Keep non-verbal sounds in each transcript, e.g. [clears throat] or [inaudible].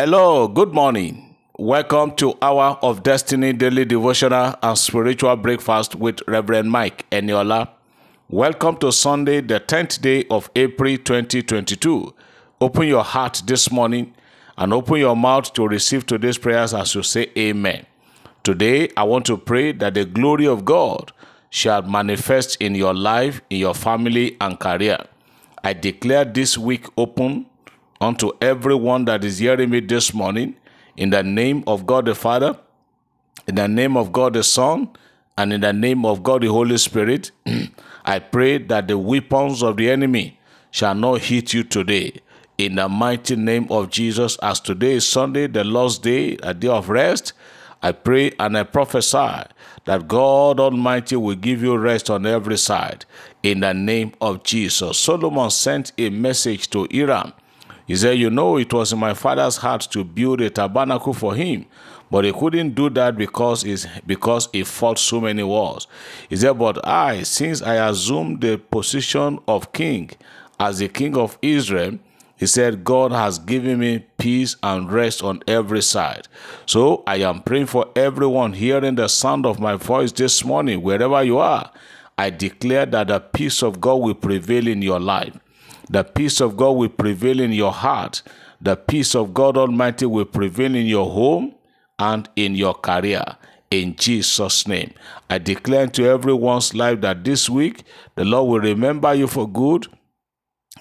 Hello, good morning. Welcome to Hour of Destiny Daily Devotional and Spiritual Breakfast with Reverend Mike Eniola. Welcome to Sunday, the 10th day of April 2022. Open your heart this morning and open your mouth to receive today's prayers as you say Amen. Today, I want to pray that the glory of God shall manifest in your life, in your family, and career. I declare this week open unto everyone that is hearing me this morning in the name of God the Father, in the name of God the Son, and in the name of God the Holy Spirit. [clears throat] I pray that the weapons of the enemy shall not hit you today. In the mighty name of Jesus, as today is Sunday, the Lord's day, a day of rest, I pray and I prophesy that God Almighty will give you rest on every side in the name of Jesus. Solomon sent a message to Hiram. He said, You know, it was in my father's heart to build a tabernacle for him, but he couldn't do that because, it's, because he fought so many wars. He said, But I, since I assumed the position of king as the king of Israel, he said, God has given me peace and rest on every side. So I am praying for everyone hearing the sound of my voice this morning, wherever you are. I declare that the peace of God will prevail in your life. The peace of God will prevail in your heart. The peace of God Almighty will prevail in your home and in your career. In Jesus' name. I declare to everyone's life that this week the Lord will remember you for good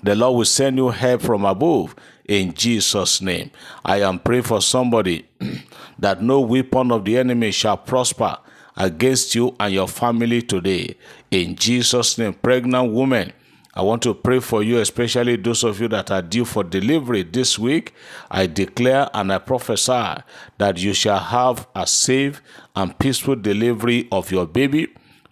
the Lord will send you help from above in Jesus' name. I am praying for somebody [clears throat] that no weapon of the enemy shall prosper against you and your family today. In Jesus' name, pregnant woman, I want to pray for you, especially those of you that are due for delivery this week. I declare and I prophesy that you shall have a safe and peaceful delivery of your baby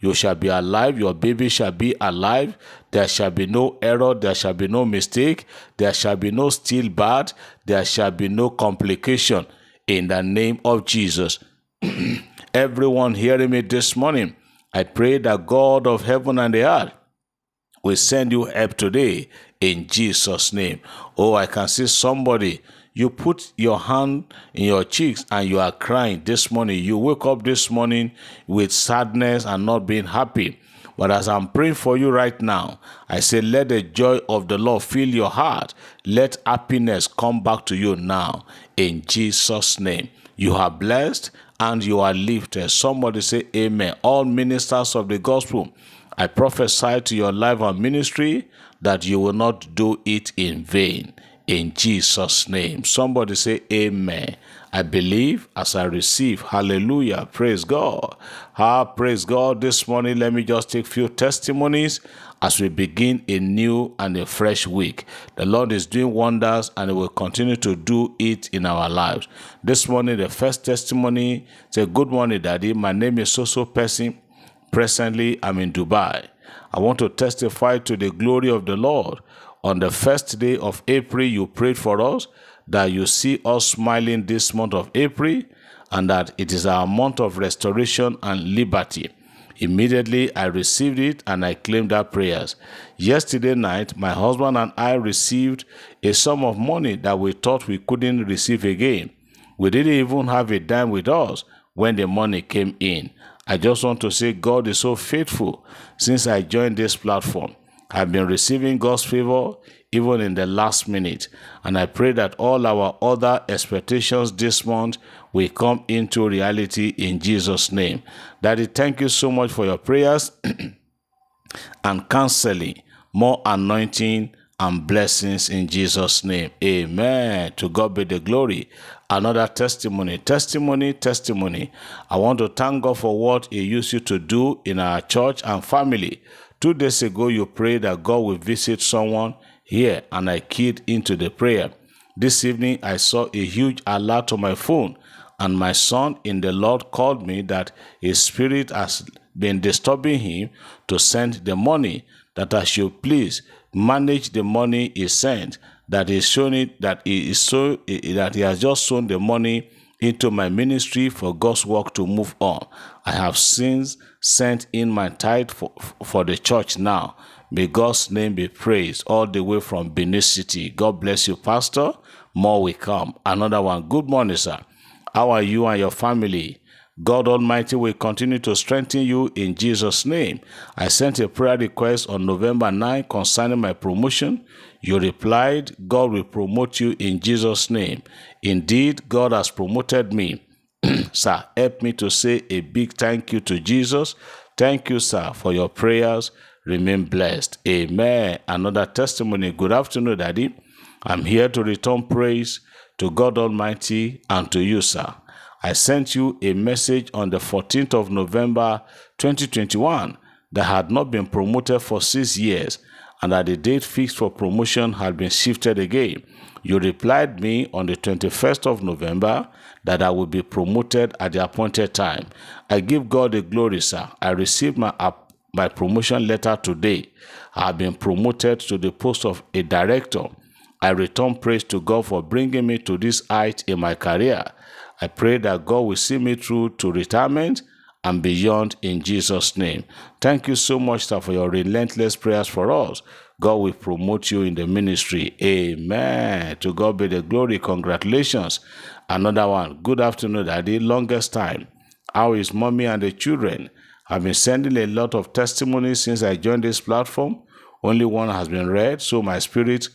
you shall be alive, your baby shall be alive. There shall be no error, there shall be no mistake, there shall be no stillbirth, there shall be no complication in the name of Jesus. [clears throat] Everyone hearing me this morning, I pray that God of heaven and the earth will send you help today in Jesus' name. Oh, I can see somebody you put your hand in your cheeks and you are crying this morning. You wake up this morning with sadness and not being happy. But as I'm praying for you right now, I say, let the joy of the Lord fill your heart. Let happiness come back to you now. In Jesus' name. You are blessed and you are lifted. Somebody say, Amen. All ministers of the gospel, I prophesy to your life and ministry that you will not do it in vain in Jesus' name. Somebody say, Amen. I believe as I receive. Hallelujah. Praise God. Ah, praise God. This morning, let me just take few testimonies as we begin a new and a fresh week. The Lord is doing wonders and He will continue to do it in our lives. This morning, the first testimony say, Good morning, Daddy. My name is Soso Person. Presently, I'm in Dubai. I want to testify to the glory of the Lord on the first day of April, you prayed for us that you see us smiling this month of April and that it is our month of restoration and liberty. Immediately, I received it and I claimed our prayers. Yesterday night, my husband and I received a sum of money that we thought we couldn't receive again. We didn't even have a dime with us when the money came in. I just want to say God is so faithful since I joined this platform. I've been receiving God's favor even in the last minute. And I pray that all our other expectations this month will come into reality in Jesus' name. Daddy, thank you so much for your prayers [clears throat] and counseling, more anointing and blessings in Jesus' name. Amen. To God be the glory. Another testimony, testimony, testimony. I want to thank God for what He used you to do in our church and family. Two days ago, you prayed that God will visit someone here, and I keyed into the prayer. This evening, I saw a huge alert on my phone, and my son in the Lord called me that his spirit has been disturbing him to send the money, that I should please manage the money he sent, that he's shown it that he is so that he has just sown the money into my ministry for God's work to move on. I have since sent in my tithe for, for the church now. May God's name be praised all the way from Benin City. God bless you, Pastor. more will come. Another one. Good morning, sir. How are you and your family? God Almighty will continue to strengthen you in Jesus' name. I sent a prayer request on November 9 concerning my promotion. You replied, God will promote you in Jesus' name. Indeed, God has promoted me. [clears throat] sir, help me to say a big thank you to Jesus. Thank you, sir, for your prayers. Remain blessed. Amen. Another testimony. Good afternoon, Daddy. I'm here to return praise to God Almighty and to you, sir. I sent you a message on the 14th of November 2021 that had not been promoted for six years and that the date fixed for promotion had been shifted again. You replied me on the 21st of November that I would be promoted at the appointed time. I give God the glory, sir. I received my my promotion letter today. I have been promoted to the post of a director. I return praise to God for bringing me to this height in my career. I pray that God will see me through to retirement and beyond in Jesus' name. Thank you so much, sir, for your relentless prayers for us. God will promote you in the ministry. Amen. To God be the glory. Congratulations. Another one. Good afternoon, Daddy. Longest time. How is mommy and the children? I've been sending a lot of testimonies since I joined this platform. Only one has been read, so my spirit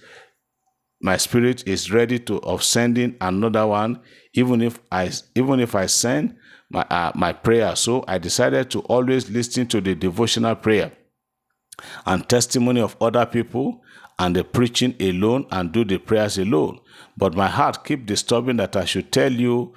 my spirit is ready to of sending another one even if i even if i send my uh, my prayer. So i decided to always listen to the devotional prayer and testimony of other people and the preaching alone and do the prayers alone. But my heart keep disturbing that i should tell you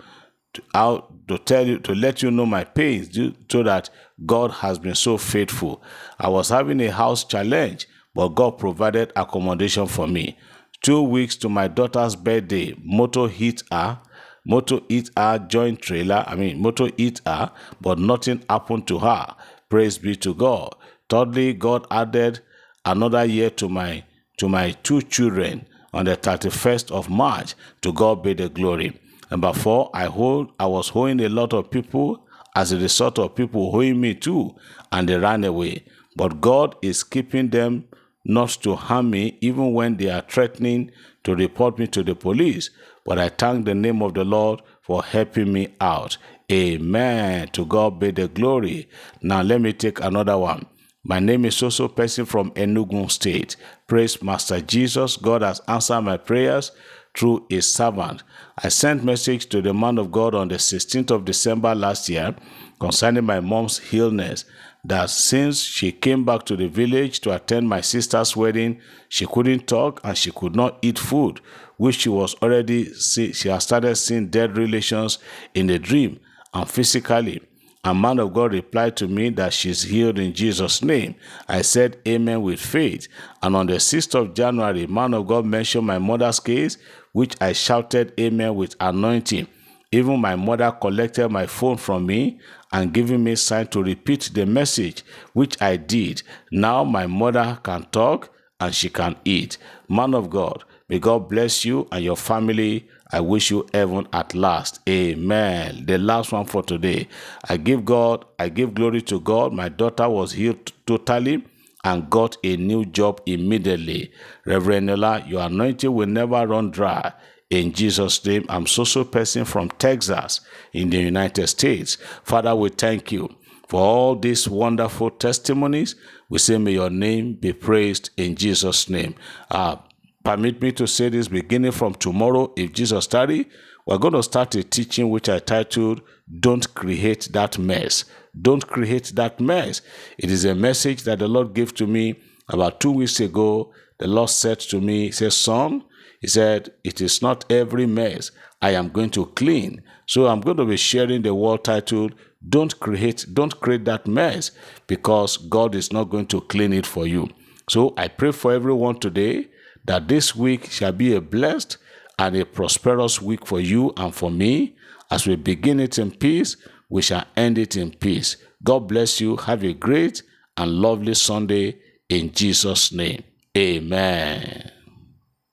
to, out to tell you to let you know my pains so that god has been so faithful. I was having a house challenge but god provided accommodation for me Two weeks to my daughter's birthday, motor hit her. Motor hit her joint trailer. I mean, motor hit her, but nothing happened to her. Praise be to God. Thirdly, God added another year to my to my two children on the 31st of March. To God be the glory. Number four, I hold I was holding a lot of people as a result of people holding me too, and they ran away. But God is keeping them not to harm me even when they are threatening to report me to the police. But I thank the name of the Lord for helping me out. Amen. To God be the glory. Now let me take another one. My name is also person from Enugu State. Praise Master Jesus. God has answered my prayers through his servant. I sent message to the man of God on the 16th of December last year concerning my mom's illness that since she came back to the village to attend my sister's wedding, she couldn't talk and she could not eat food, which she was already see, she had started seeing dead relations in the dream and physically. A man of God replied to me that she's healed in Jesus' name. I said amen with faith. And on the 6th of January, man of God mentioned my mother's case, which I shouted amen with anointing. Even my mother collected my phone from me and giving me sign to repeat the message, which I did. Now my mother can talk and she can eat. Man of God, may God bless you and your family. I wish you heaven at last. Amen. The last one for today. I give God, I give glory to God. My daughter was healed totally and got a new job immediately. Reverend Eniola, your anointing will never run dry. In Jesus' name, I'm Soso person from Texas in the United States. Father, we thank you for all these wonderful testimonies. We say, may your name be praised in Jesus' name. Uh, permit me to say this beginning from tomorrow, if Jesus study, we're going to start a teaching which I titled, Don't Create That Mess. Don't create that mess. It is a message that the Lord gave to me about two weeks ago. The Lord said to me, He says, Son, he said, It is not every mess I am going to clean. So I'm going to be sharing the word titled, Don't Create, Don't Create That Mess, because God is not going to clean it for you. So I pray for everyone today that this week shall be a blessed and a prosperous week for you and for me. As we begin it in peace, we shall end it in peace. God bless you. Have a great and lovely Sunday in Jesus' name. Amen.